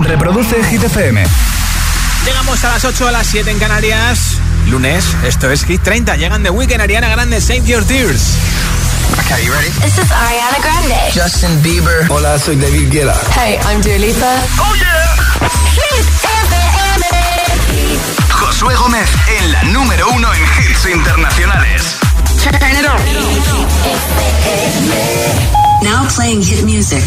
Reproduce Hit FM. Llegamos a las 8 a las 7 en Canarias. Lunes, esto es Hit 30. Llegan de Weekend Ariana Grande, Save Your Tears. Okay, you ready? This is Ariana Grande. Justin Bieber. Hola, soy David Guetta. Hey, I'm Dua Lipa. Oh yeah. Hit FM. Josué Gómez en la número uno en hits internacionales. Turn it on. Now playing hit music.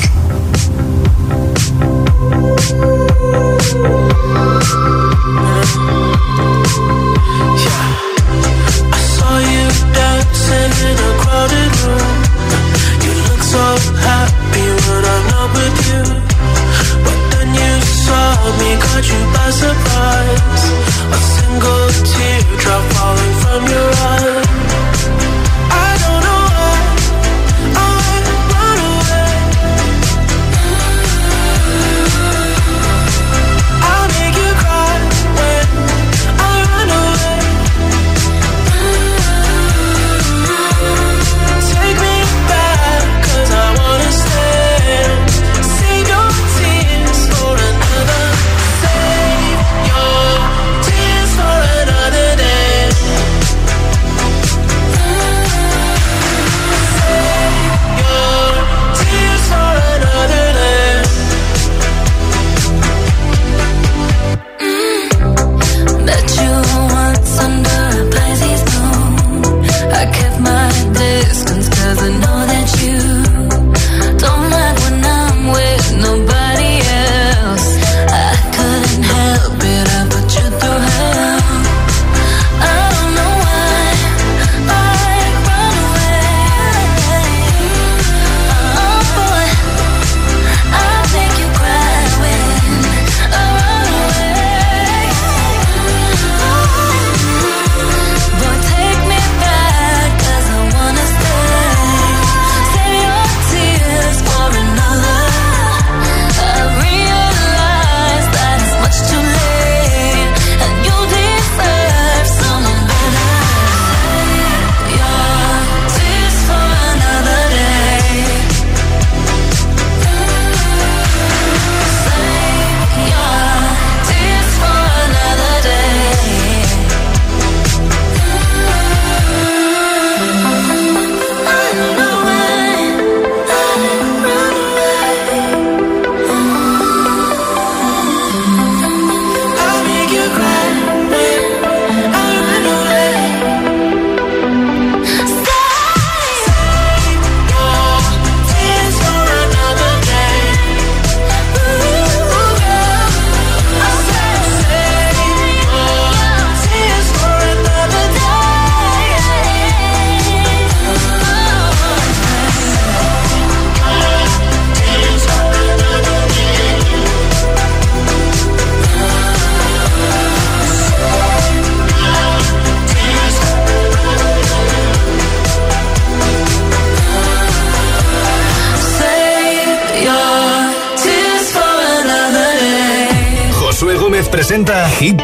Surprise. A single teardrop falling from your eye.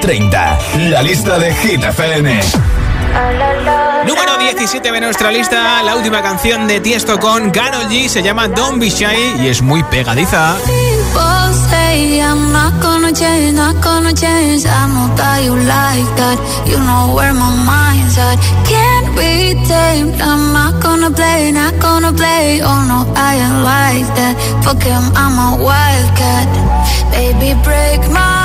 30. La lista de Hit FM. Número 17 de nuestra lista, la última canción de Tiesto con Karol G se llama Don't Be Shy y es muy pegadiza. Baby, break my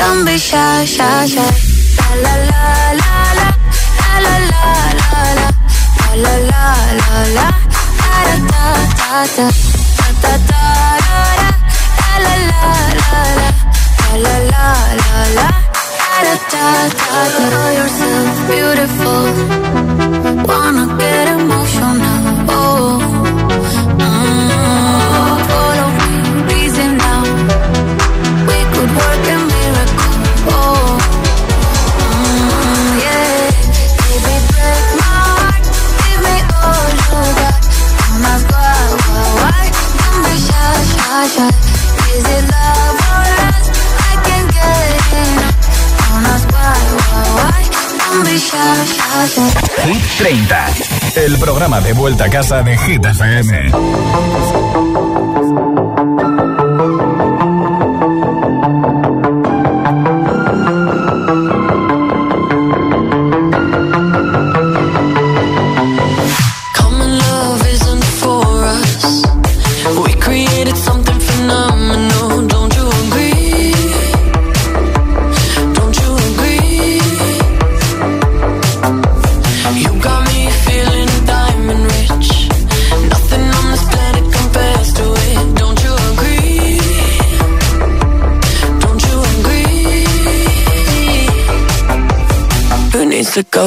Don't be shy, shy, shy. La la la la la la la la la la la la la da da da da da da da la la la la la la la la da da da da yourself beautiful Wanna get emotional 30, el programa de vuelta a casa de Hit FM.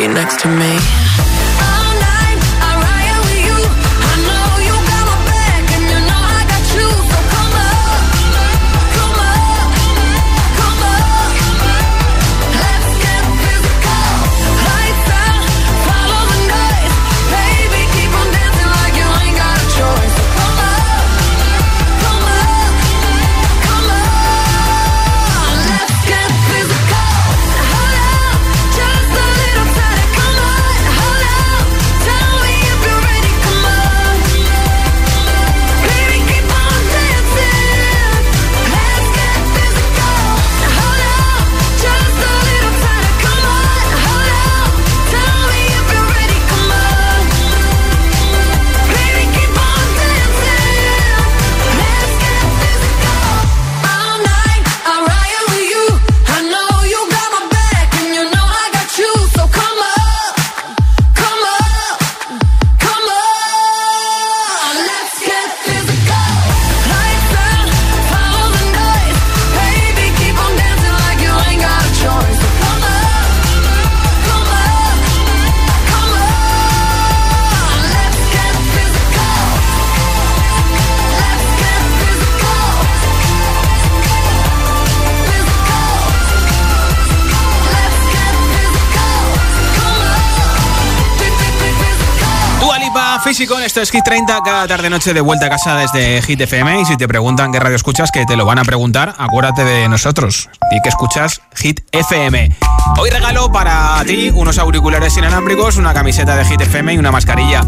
You next to me? Es Hit 30, cada tarde noche de vuelta a casa desde Hit FM y si te preguntan qué radio escuchas, que te lo van a preguntar, acuérdate de nosotros y que escuchas Hit FM. Hoy regalo para ti unos auriculares inalámbricos, una camiseta de Hit FM y una mascarilla.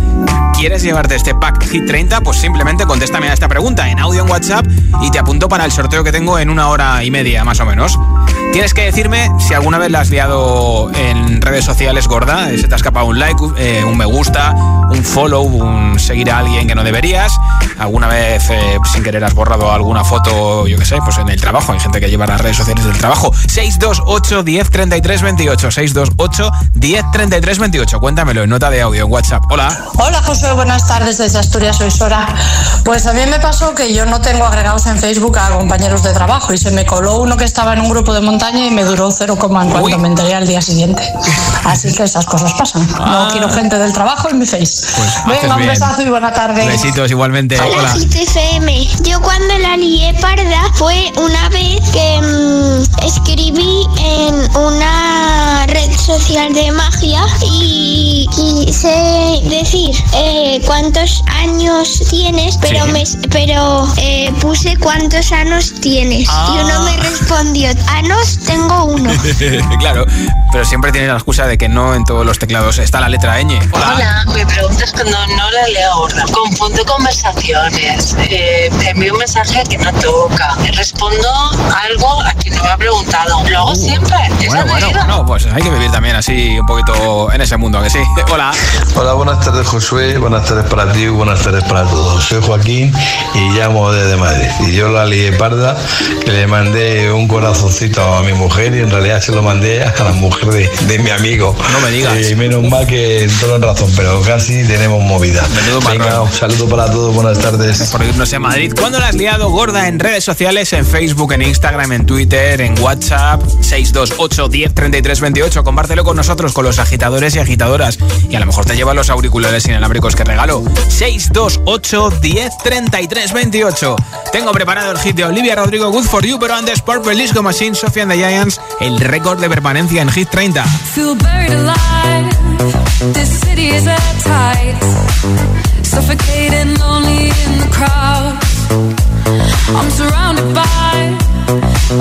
¿Quieres llevarte este pack Hit 30? Pues simplemente contéstame a esta pregunta en audio en WhatsApp y te apunto para el sorteo que tengo en una hora y media más o menos. Tienes que decirme si alguna vez la has liado en redes sociales gorda, se te ha escapado un like, eh, un me gusta, un follow, un seguir a alguien que no deberías, alguna vez eh, sin querer has borrado alguna foto, yo qué sé, pues en el trabajo, hay gente que lleva las redes sociales del trabajo. 628 10 33 33 28. 628 10 33 28. Cuéntamelo en nota de audio en WhatsApp. Hola. Hola José, buenas tardes desde Asturias, soy Sora. Pues a mí me pasó que yo no tengo agregados en Facebook a compañeros de trabajo y se me coló uno que estaba en un grupo de montaña y me duró 0, en cuanto Uy. me enteré al día siguiente. Así que esas cosas pasan. Ah. No quiero gente del trabajo en mi face. Pues Venga, un besazo y buena tarde. Besitos igualmente. Hola, Hola. FM. Yo cuando la lié parda fue una vez que mm, escribí en una red social de magia y quise decir eh, cuántos años tienes, pero Sí. me, pero eh, puse cuántos años tienes Ah. y uno me respondió, años tengo uno. claro, pero siempre tienes la excusa de que no en todos los teclados está la letra ñ. Hola. Hola, mi pregunta es cuando no la leo gorda. Confundo conversaciones, eh, envío un mensaje que no toca, respondo algo a quien no me ha preguntado. Lo hago siempre, esa Bueno, bueno, vida. no, pues hay que vivir también así un poquito en ese mundo, ¿a que sí. Hola. Hola, buenas tardes Josué, buenas tardes para ti, buenas tardes para todos. Soy Joaquín y llamo desde Madrid. Y yo la lié parda, que le mandé un corazoncito a mi mujer y en realidad se lo mandé a la mujer de, de mi amigo. No me digas. Eh, menos mal que todo en razón, pero casi tenemos movida. Venga, un saludo para todos, buenas tardes. Por irnos en Madrid. ¿Cuándo la has liado gorda en redes sociales, en Facebook, en Instagram, en Twitter, en WhatsApp? 628 10 33 28. Compártelo con nosotros, con los agitadores y agitadoras. Y a lo mejor te llevan los auriculares inalámbricos que regalo. 628 10 33 28. Tengo preparado el hit de Olivia Rodrigo, Good for You, pero antes Purple Disco Machine, Sofia and the Giants, el récord de permanencia en Hit 30. feel buried alive. This city is at tight, suffocating, lonely in the crowd. I'm surrounded by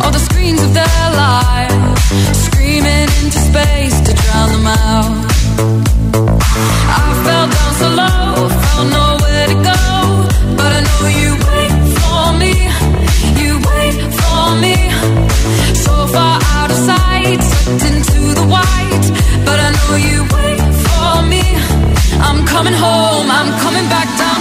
all the screens of their lives, screaming into space to drown them out. I fell down so low, found nowhere to go, but I know you wait for me, you wait for me. So far out of sight, sucked into the white, but I know you wait for me. I'm coming home, I'm coming back down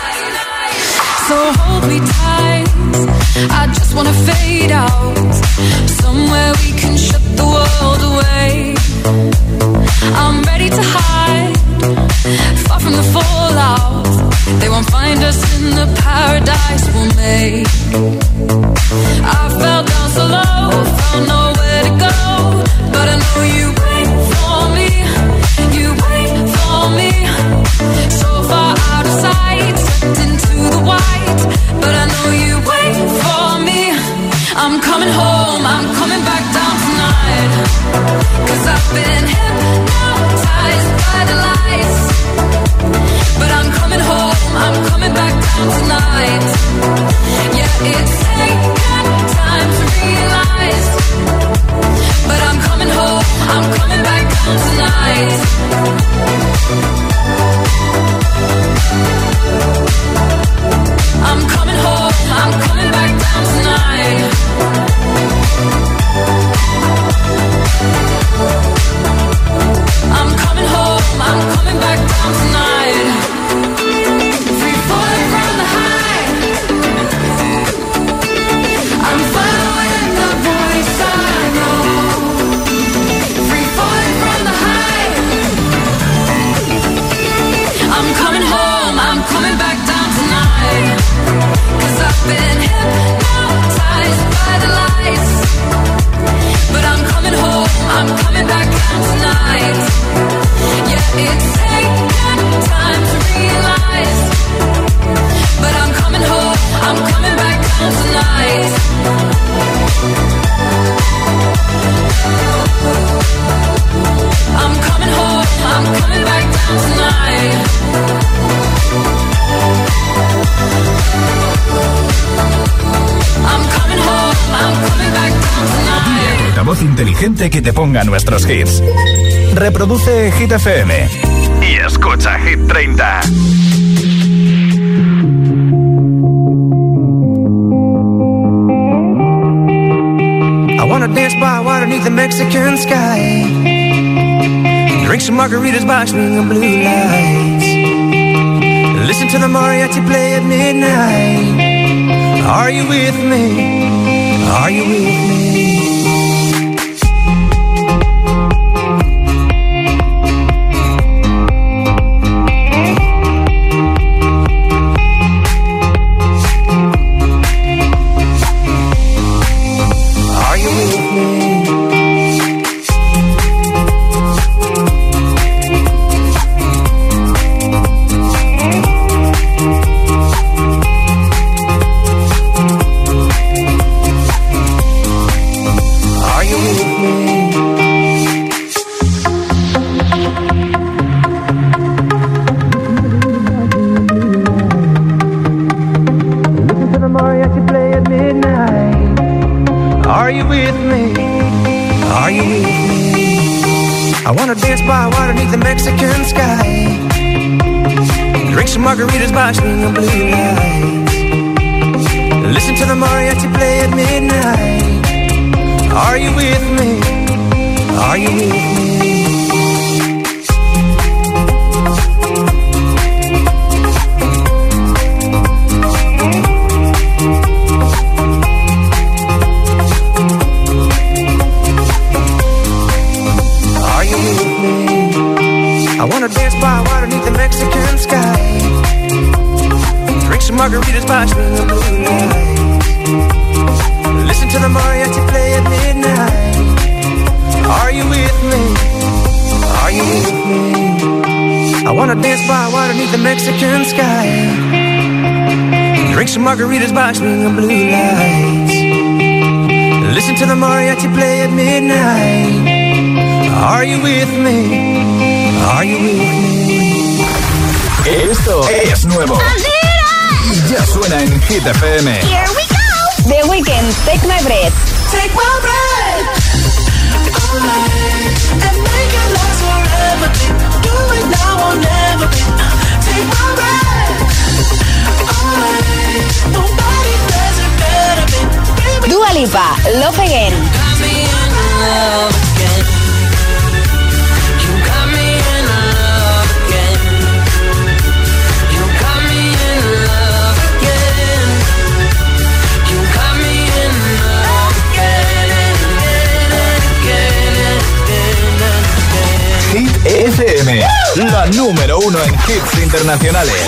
So hold me tight. I just wanna fade out. Somewhere we can shut the world away. I'm ready to hide. Far from the fallout. They won't find us in the paradise we'll make. I fell down so low, found nowhere to go. But I know you wait for me. You wait for me. So I'm coming home, I'm coming back ponga nuestros hits. Reproduce Hit FM y escucha Hit 30. wanna dance by water beneath the Mexican sky. Drink some margaritas by swinging blue lights. Listen to the mariachi play at midnight. Are you with me? Are you with me? The mariachi play at midnight. Are you with me? Are you with me? Esto es nuevo. Y ya suena en Hit FM. Here we go. The Weeknd, Take My Breath. Take my breath away and make it last forever. Do it now or never. Take my breath away. Dua Lipa, Love Again. FM, la número uno en hits internacionales.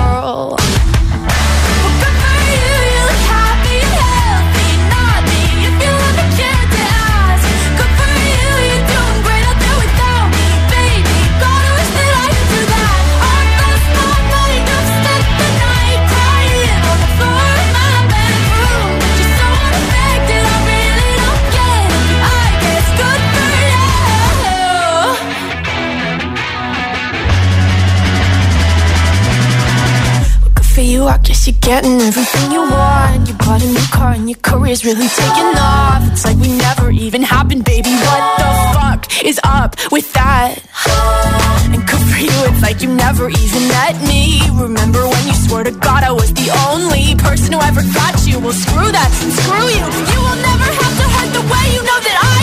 You, I guess you're getting everything you want. You bought a new car and your career's really taking off. It's like we never even happened, baby. What the fuck is up with that? And good for you, it's like you never even met me. Remember when you swore to God I was the only person who ever got you? Well, screw that, screw you. You will never have to hurt the way you know that I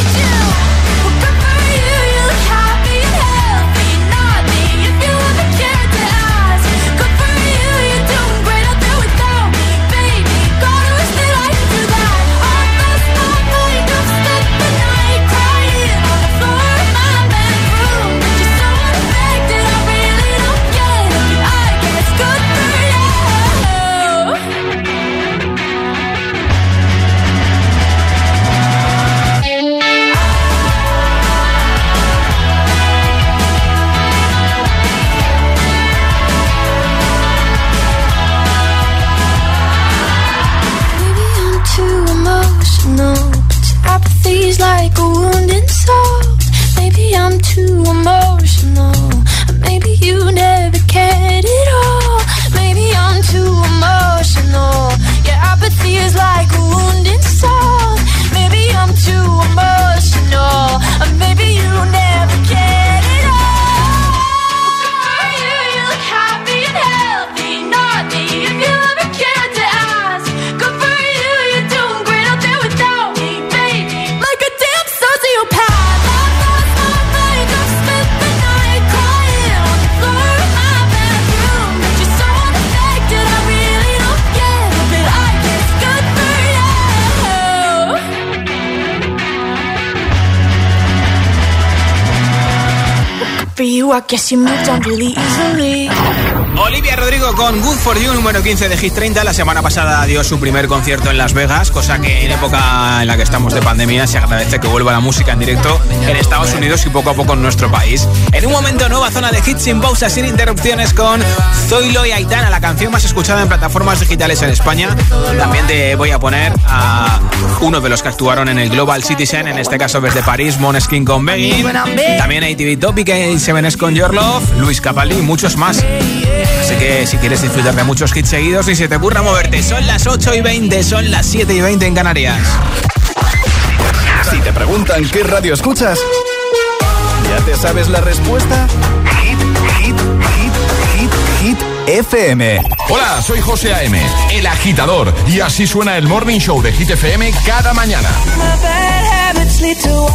you never cared at all. Maybe I'm too emotional. Your apathy is like a wounded soul. Olivia Rodrigo con Good For You, número 15 de Hit 30. La semana pasada dio su primer concierto en Las Vegas, cosa que en época en la que estamos de pandemia se agradece que vuelva la música en directo en Estados Unidos y poco a poco en nuestro país. En un momento, nueva zona de hits sin pausa, sin interrupciones con Zoilo y Aitana, la canción más escuchada en plataformas digitales en España. También te voy a poner a uno de los que actuaron en el Global Citizen, en este caso desde París, Moneskin con Begging. También ATV Topic, A7S con Your Love, Luis Capaldi y muchos más. Así que si quieres disfrutar de muchos hits seguidos, ni se te ocurra moverte. Son las 8 y 20, son las 7 y 20 en Canarias. Si te preguntan qué radio escuchas, ¿ya te sabes la respuesta? Hit, hit, hit, hit, hit, FM. Hola, soy José A.M., el agitador, y así suena el Morning Show de Hit FM cada mañana. My bad habits lead to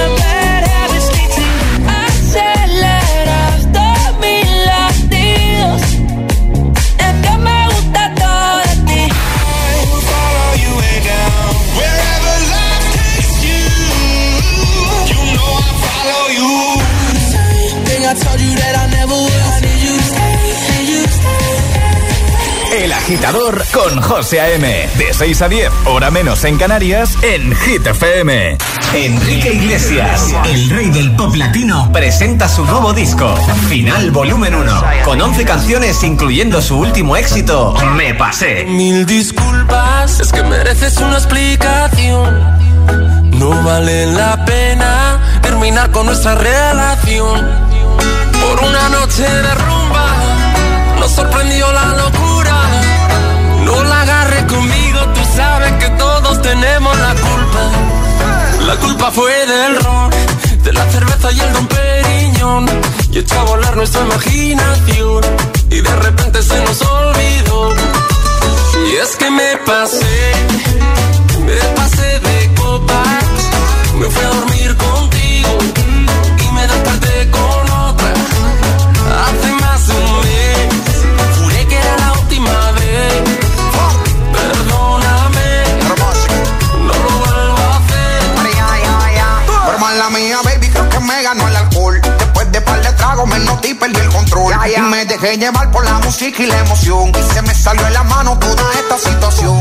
white con José A.M. De 6 a 10, hora menos en Canarias, en Hit FM. Enrique Iglesias, el rey del pop latino, presenta su nuevo disco, Final Volumen 1, con 11 canciones incluyendo su último éxito, Me Pasé. Mil disculpas, es que mereces una explicación. No vale la pena terminar con nuestra relación. Por una noche de fue del ron, de la cerveza y el don Periñón. Y echó a volar nuestra imaginación. Y de repente se nos olvidó. Y es que me pasé, me pasé de copas. Me fui a dormir contigo y me desperté y perdí el control. Y me dejé llevar por la música y la emoción. Y se me salió en la mano toda esta situación.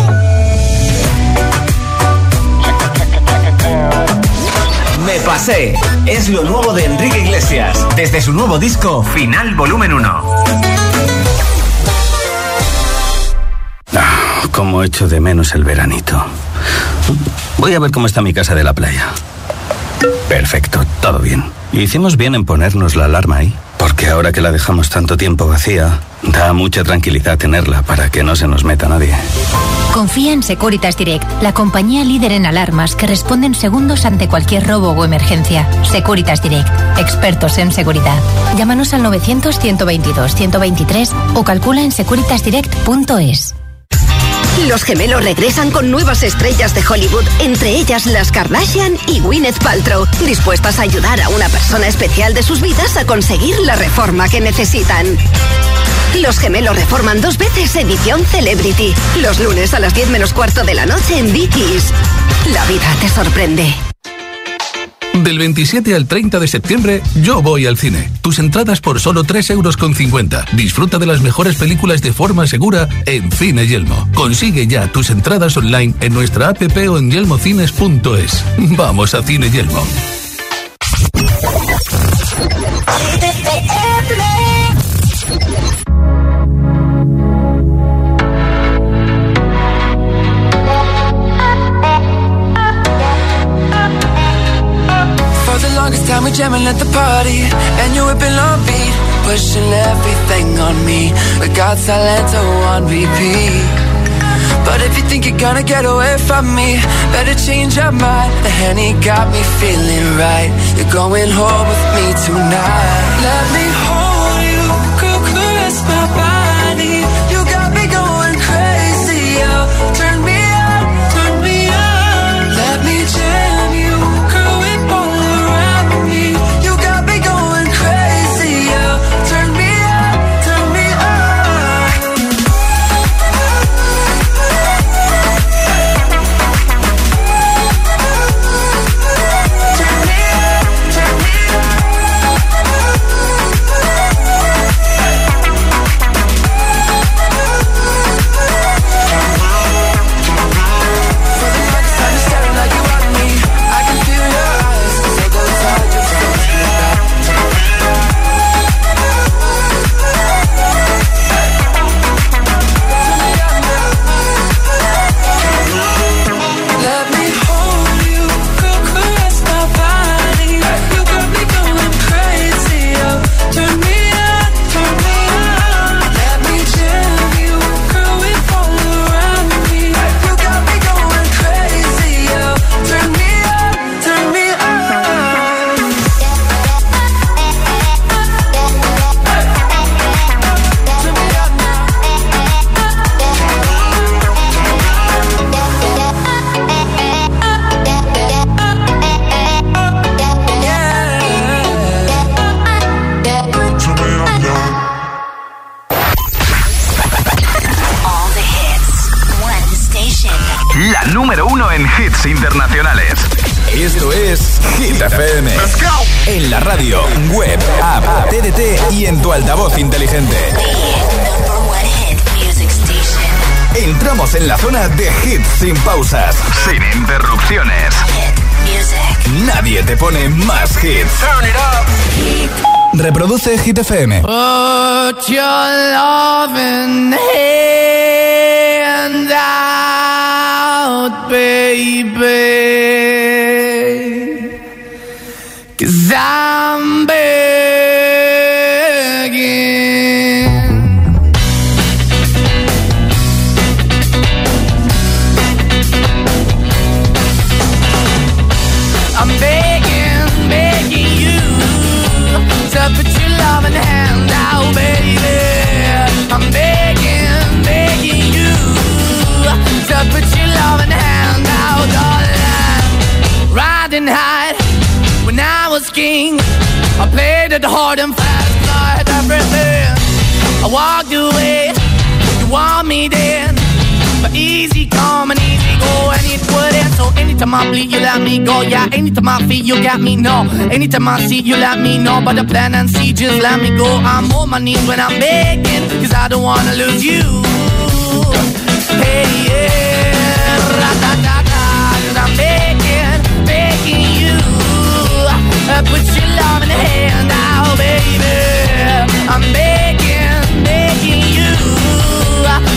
Me Pasé es lo nuevo de Enrique Iglesias, desde su nuevo disco, Final Volumen 1. Ah, Como echo de menos el veranito. Voy a ver cómo está mi casa de la playa. Perfecto, todo bien. Hicimos bien en ponernos la alarma ahí, porque ahora que la dejamos tanto tiempo vacía, da mucha tranquilidad tenerla para que no se nos meta nadie. Confía en Securitas Direct, la compañía líder en alarmas que responde en segundos ante cualquier robo o emergencia. Securitas Direct, expertos en seguridad. Llámanos al 900-122-123 o calcula en securitasdirect.es. Los gemelos regresan con nuevas estrellas de Hollywood, entre ellas las Kardashian y Gwyneth Paltrow, dispuestas a ayudar a una persona especial de sus vidas a conseguir la reforma que necesitan. Los gemelos reforman dos veces edición Celebrity, los lunes a las 10 menos cuarto de la noche en Dickies. La vida te sorprende. Del 27 al 30 de septiembre, yo voy al cine. Tus entradas por solo 3,50 euros. Disfruta de las mejores películas de forma segura en Cine Yelmo. Consigue ya tus entradas online en nuestra app o en yelmocines.es. Vamos a Cine Yelmo. The time we jamming at the party And you whipping on beat Pushing everything on me. We got Salento on repeat. But if you think you're gonna get away from me Better change your mind. The Henny got me feeling right. You're going home with me tonight. Let me hold te pone más hits. Reproduce Hit FM. Put your loving hand out, baby. Easy come and easy go, and it wouldn't. So anytime I bleed, you let me go. Yeah, anytime I feel, you got me. No, anytime I see, you let me know. But the plan and see, just let me go. I'm on my knees when I'm begging, cause I don't wanna lose you. Hey, yeah, ra-da-da-da, cause I'm begging, begging you. Uh, Put your love in the hand out, baby. I'm begging.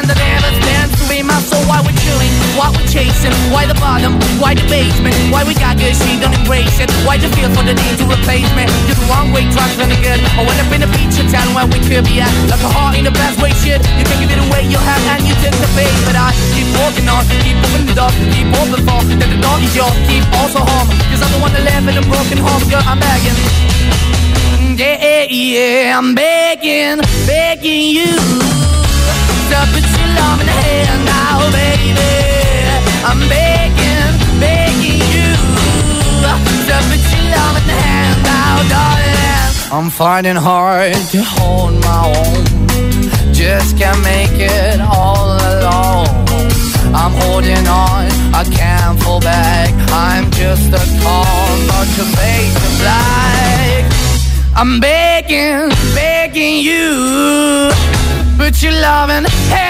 stand, that never stands to be my soul. Why we're chilling, why we're chasing, why the bottom, why the basement, why we got good, she don't embrace it. Why the feel for the need to replace me? You're the wrong way, trying to good. I went up in a feature town where we could be at. Like a heart in the best way, shit. You can give it away, you have, and you take the bait. But I keep walking on, keep moving the keep open for that the dog is yours, keep also home. Cause I'm the one that live in a broken home, girl, I'm begging. Yeah, yeah, you the baby. I'm begging, begging you to love in the hand. I'm finding hard to hold my own. Just can't make it all alone. I'm holding on, I can't fall back. I'm just a call, not to face the black. I'm begging, begging you. Put your loving hand out, baby.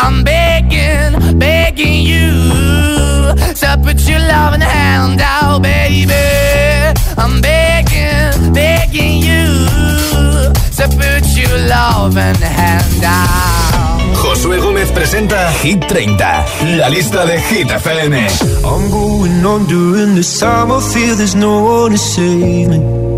I'm begging, begging you to put your loving hand out, baby. I'm begging, begging you to put your loving hand out. Josué Gómez presenta Hit 30, la lista de Hit FM. I'm going on during this time. I feel there's no one to save me.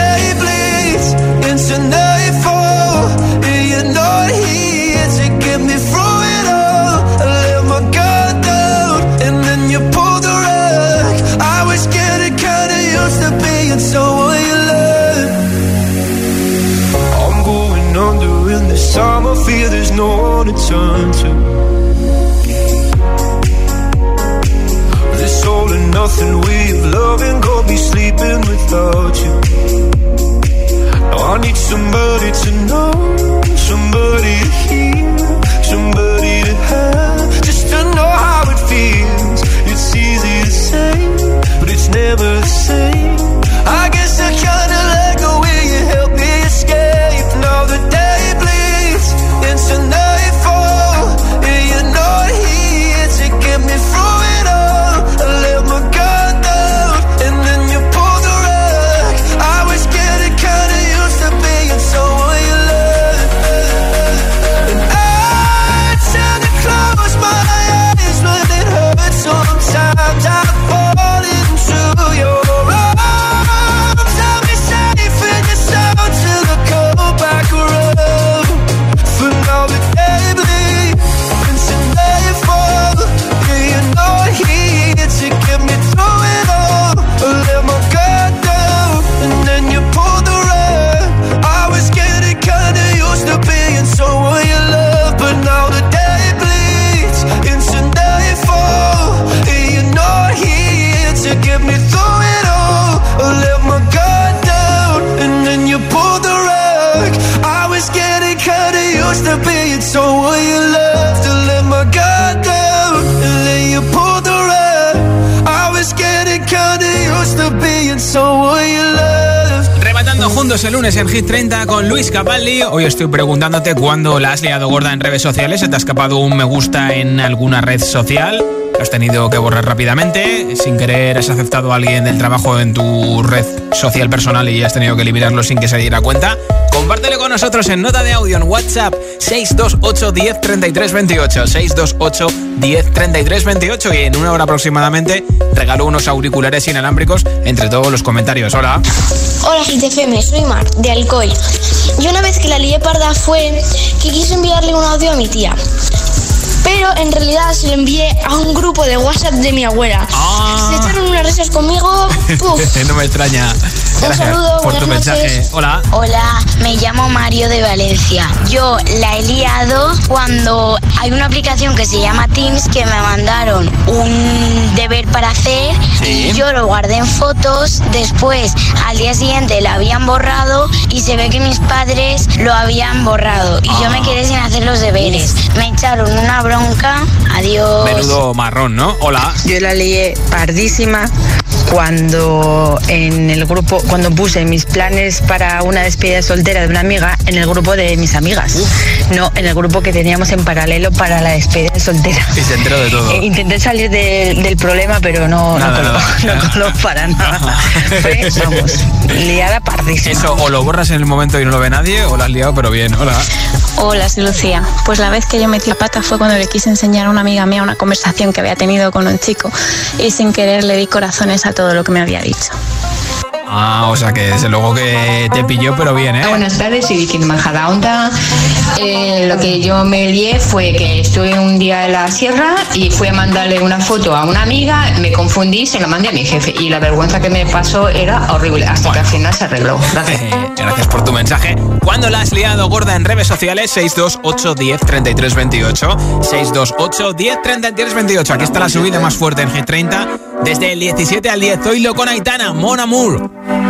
to. This all and nothing we have loved and go be sleeping without you. Hoy estoy preguntándote cuándo la has liado gorda en redes sociales. ¿Se te ha escapado un me gusta en alguna red social? ¿Lo has tenido que borrar rápidamente? ¿Sin querer has aceptado a alguien del trabajo en tu red social personal y has tenido que eliminarlo sin que se diera cuenta? Compártelo con nosotros en nota de audio en WhatsApp 628 10 33 28 628 10 33 28 y en una hora aproximadamente regalo unos auriculares inalámbricos entre todos los comentarios. Hola. Hola GTFM, soy Mar, de Alcoy. Yo una vez que la lié parda fue que quise enviarle un audio a mi tía. Pero en realidad se lo envié a un grupo de WhatsApp de mi abuela. Se echaron unas risas conmigo. Puf. no me extraña. Gracias saludo, por tu mensaje. Hola. Hola, me llamo Mario de Valencia. Yo la he liado cuando hay una aplicación que se llama Teams que me mandaron un deber para hacer y yo lo guardé en fotos. Después, al día siguiente, la habían borrado y se ve que mis padres lo habían borrado. Y yo me quedé sin hacer los deberes. Me echaron una bronca. Adiós. Menudo marrón, ¿no? Hola. Yo la lié pardísima cuando en el grupo, cuando puse mis planes para una despedida soltera de una amiga en el grupo de mis amigas. No, en el grupo que teníamos en paralelo para la despedida soltera. Y se enteró de todo. Eh, intenté salir de- del problema, pero no, no, Nada, coló, nada. no coló para nada. Fue, vamos, liada pardísima. Eso, o lo borras en el momento y no lo ve nadie, o lo has liado, pero bien. Hola. Hola, soy Lucía. Pues la vez que yo metí la pata fue cuando le quise enseñar a una amiga mía una conversación que había tenido con un chico y sin querer le di corazones a todo lo que me había dicho. Ah, o sea que desde luego que te pilló, pero bien, ¿eh? Buenas tardes, soy Vicky de Majadahonda. Eh, lo que yo me lié fue que estuve un día en la sierra y fui a mandarle una foto a una amiga, me confundí, se la mandé a mi jefe y la vergüenza que me pasó era horrible, hasta que al final se arregló. Gracias. Gracias por tu mensaje. ¿Cuándo la has liado gorda en redes sociales? 628 10 33 28. 628 10 33 28. Aquí está la subida más fuerte en G30. Desde el 17 al 10, Zoilo con Aitana, Mon Amour.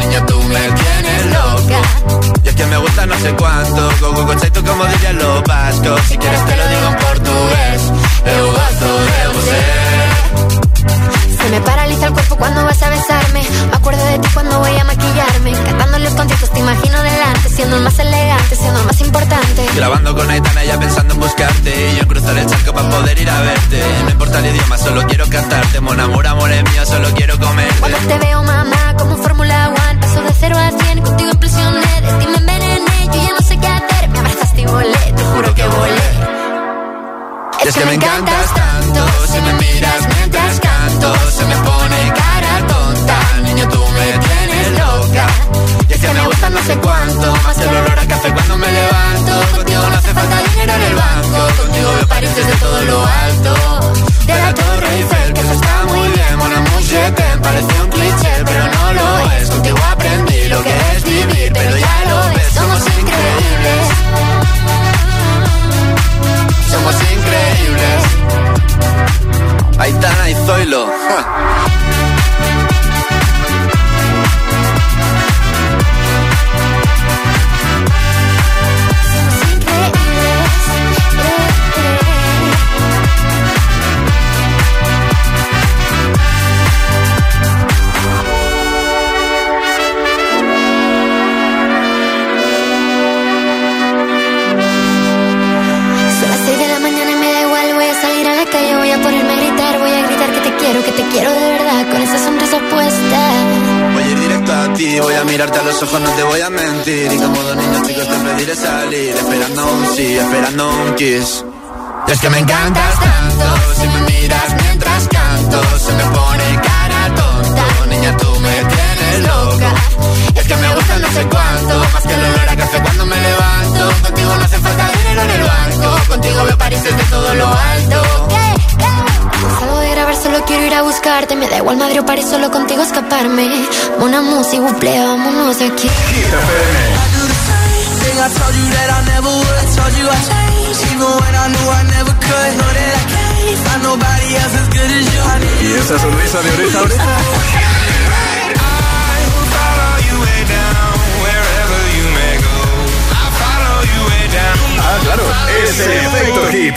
Niña, tú me tienes loca. Y es que me gusta no sé cuánto, go go chaito como dirían los vascos. Si quieres te lo digo en portugués, eu gosto de você. Me paraliza el cuerpo cuando vas a besarme. Me acuerdo de ti cuando voy a maquillarme. Cantando los conciertos te imagino delante, siendo el más elegante, siendo el más importante. Grabando con Aitana ya pensando en buscarte Y yo en cruzar el charco para poder ir a verte No importa el idioma, solo quiero cantarte Mon amor, amor es mío, solo quiero comerte Cuando te veo, mamá, como Fórmula One, paso de cero a cien, contigo impresioné, de ti me envenené, yo ya no sé qué hacer, me abrazaste y volé, te juro que volé. Es que me encantas tanto Si me miras mientras Se me pone cara tonta. Niño, tú me tienes loca. Y es que me gusta no sé cuánto. Más el olor a café cuando me levanto. Contigo no hace falta dinero en el banco. Contigo veo París desde todo lo alto. De la Torre Eiffel Que eso está muy bien. Amour, je t'aime Parece un cliché pero no lo es. Contigo aprendí lo que es vivir Pero ya lo ves, somos increíbles Aitana y Zoilo. ja. Es que me encantas tanto, si me miras mientras canto, se me pone cara tonta. Niña, tú me tienes loca. Es que me gusta no sé cuánto, más que el olor a café cuando me levanto. Contigo no hace falta dinero en el banco, contigo me pareces de todo lo alto. Yeah, de grabar, solo quiero ir a buscarte. Me da igual Madrid o París, solo contigo escaparme. Una música, buple, vámonos de aquí. I told you that I never would, I told you y esa sonrisa de oreja a oreja. Ah, claro, es el efecto hip.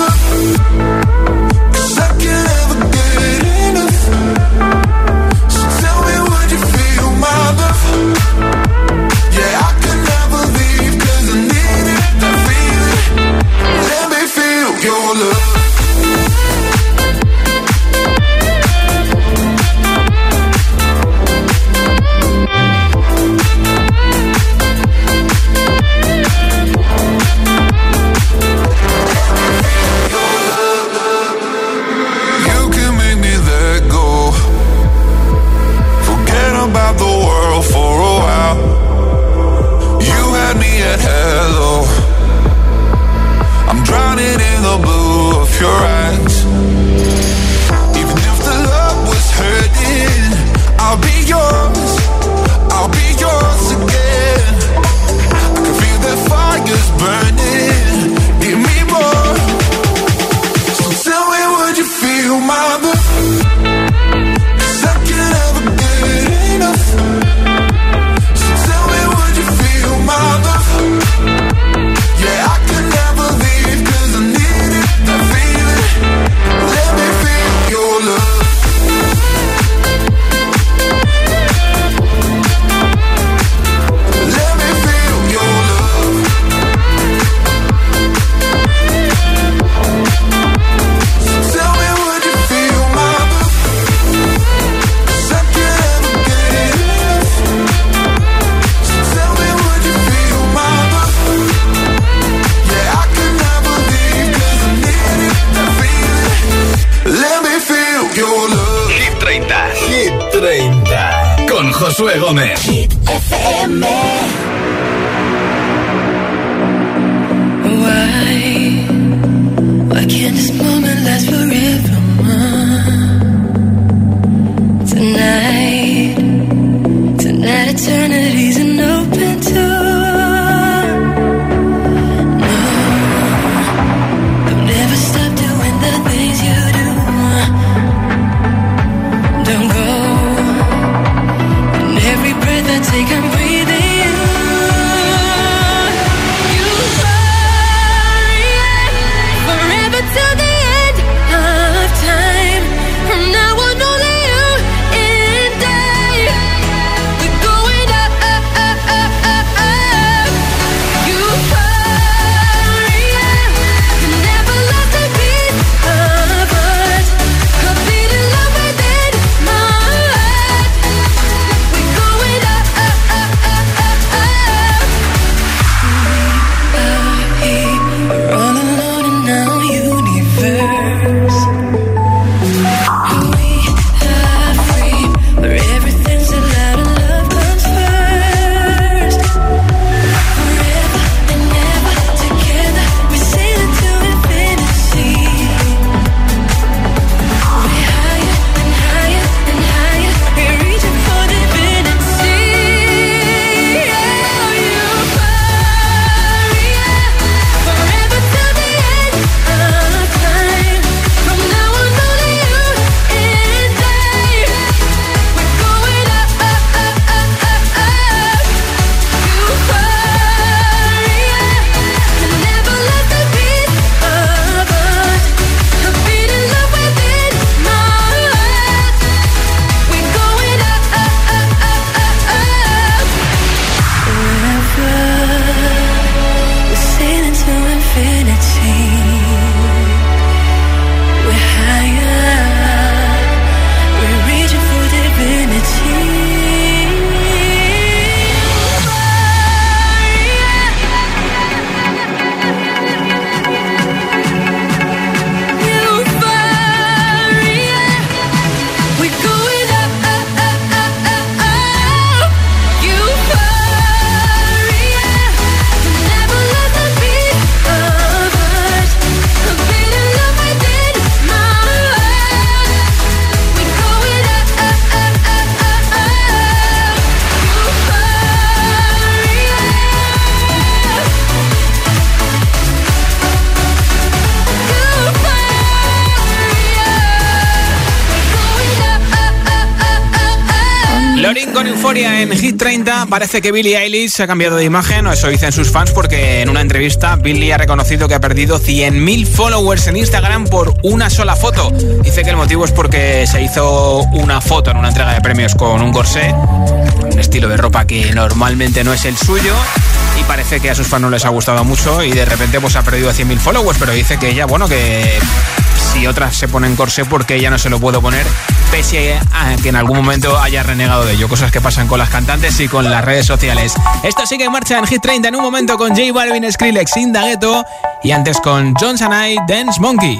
Josué Gómez. FM. Why, why can't this moment last forever? Tonight, tonight, eternity. 30 parece que Billie Eilish se ha cambiado de imagen, o eso dicen sus fans, porque en una entrevista Billie ha reconocido que ha perdido 100.000 followers en Instagram por una sola foto. Dice que el motivo es porque se hizo una foto en una entrega de premios con un corsé, un estilo de ropa que normalmente no es el suyo. Y parece que a sus fans no les ha gustado mucho y de repente pues ha perdido 100.000 followers, pero dice que ella, bueno, que si otras se ponen corsé porque ella no se lo puedo poner pese a ah, que en algún momento haya renegado de ello. Cosas que pasan con las cantantes y con las redes sociales. Esto sigue en marcha en Hit 30 en un momento con J Balvin, Skrillex, Indagueto y antes con Johnson I, Dance Monkey.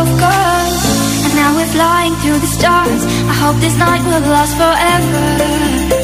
of gold And now we're flying through the stars. I hope this night will last forever.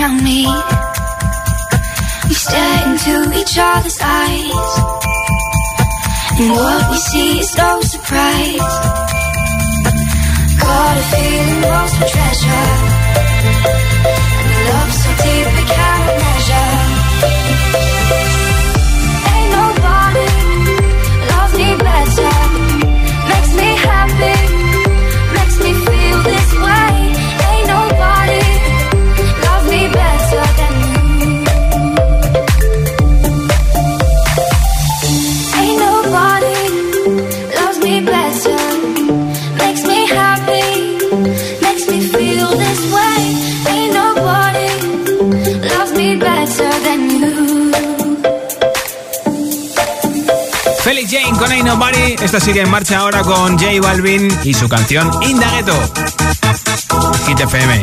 Around me. We stare into each other's eyes. And what we see is no surprise. Got a feeling lost for treasure. Con Ain't Nobody. Esta sigue en marcha ahora con J Balvin y su canción Indagueto. Hit FM.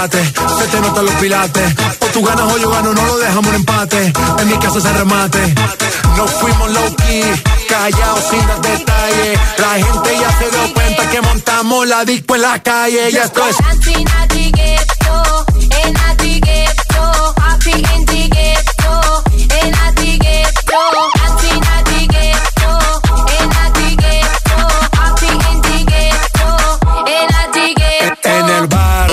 Se te notan los pilates. O tú ganas o yo gano, no lo dejamos en empate. En mi casa se remate. No fuimos low key, callados sin dar detalles. La gente ya se dio cuenta que montamos la disco en la calle. Ya esto es.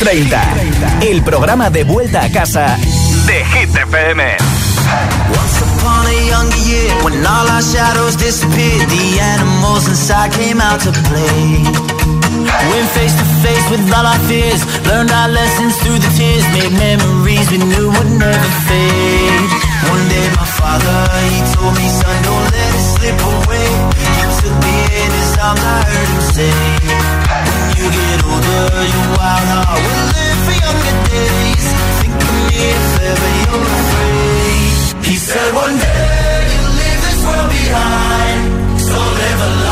30. El programa de vuelta a casa de Hit FM. upon a younger year when all our shadows disappeared the animals inside came out to play went face to face with all our fears learned our lessons through the tears made memories we knew would never fade one day my father he told me son don't let it slip away he took me in his arms I heard him say older your wild heart will live for younger days. Think of me if ever you're afraid he said one day you'll leave this world behind. So live a life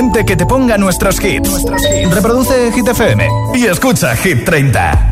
que te ponga nuestros hits. Reproduce Hit FM y escucha Hit 30.